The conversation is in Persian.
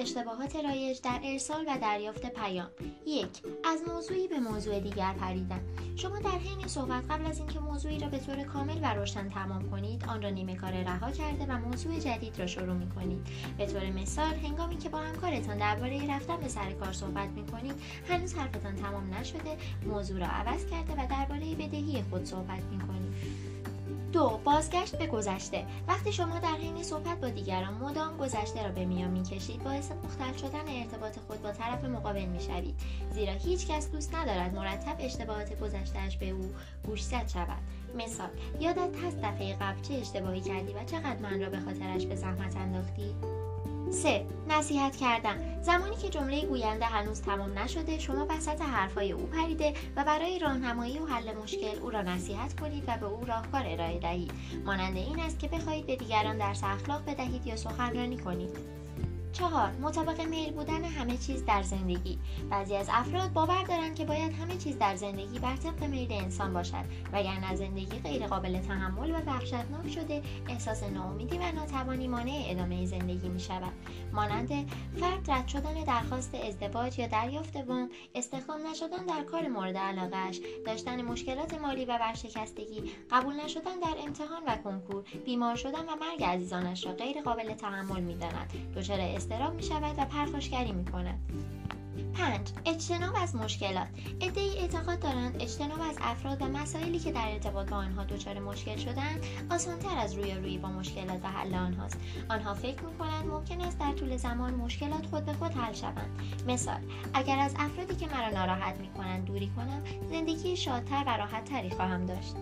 اشتباهات رایج در ارسال و دریافت پیام. یک از موضوعی به موضوع دیگر پریدن. شما در حین صحبت قبل از اینکه موضوعی را به طور کامل و روشن تمام کنید آن را نیمه کار رها کرده و موضوع جدید را شروع می کنید به طور مثال هنگامی که با همکارتان درباره رفتن به سر کار صحبت می کنید هنوز حرفتان تمام نشده موضوع را عوض کرده و درباره بدهی خود صحبت می کنید دو بازگشت به گذشته. وقتی شما در حین صحبت با دیگران مدام گذشته را به میان می‌کشید باعث مختل شدن ارتباط خود با طرف مقابل می‌شوید. زیرا هیچ کس دوست ندارد مرتب اشتباهات گذشتهاش به او گوشزد شود. مثال یادت هست دفعه قبل چه اشتباهی کردی و چقدر من را به خاطرش به زحمت انداختی؟ 3. نصیحت کردن زمانی که جمله گوینده هنوز تمام نشده شما وسط حرفهای او پریده و برای راهنمایی و حل مشکل او را نصیحت کنید و به او راهکار ارائه دهید مانند این است که بخواهید به دیگران درس اخلاق بدهید یا سخنرانی کنید چهار مطابق میل بودن همه چیز در زندگی. بعضی از افراد باور دارند که باید همه چیز در زندگی بر طبق میل انسان باشد وگرنه زندگی غیر قابل تحمل و وحشتناک شده احساس ناامیدی و ناتوانی مانع ادامه زندگی می شود مانند فرد رد شدن درخواست ازدواج یا دریافت وام استخدام نشدن در کار مورد علاقهش داشتن مشکلات مالی و ورشکستگی قبول نشدن در امتحان و کنکور بیمار شدن و مرگ عزیزانش را غیر قابل تحمل می‌داند. دچار استراب می شود و پرخاشگری می کند. 5. اجتناب از مشکلات ای اعتقاد دارند اجتناب از افراد و مسائلی که در ارتباط با آنها دچار مشکل شدند آسانتر از روی روی با مشکلات و حل آنهاست آنها فکر می کنند ممکن است در طول زمان مشکلات خود به خود حل شوند مثال اگر از افرادی که مرا ناراحت می کنند دوری کنم زندگی شادتر و راحتتری خواهم داشت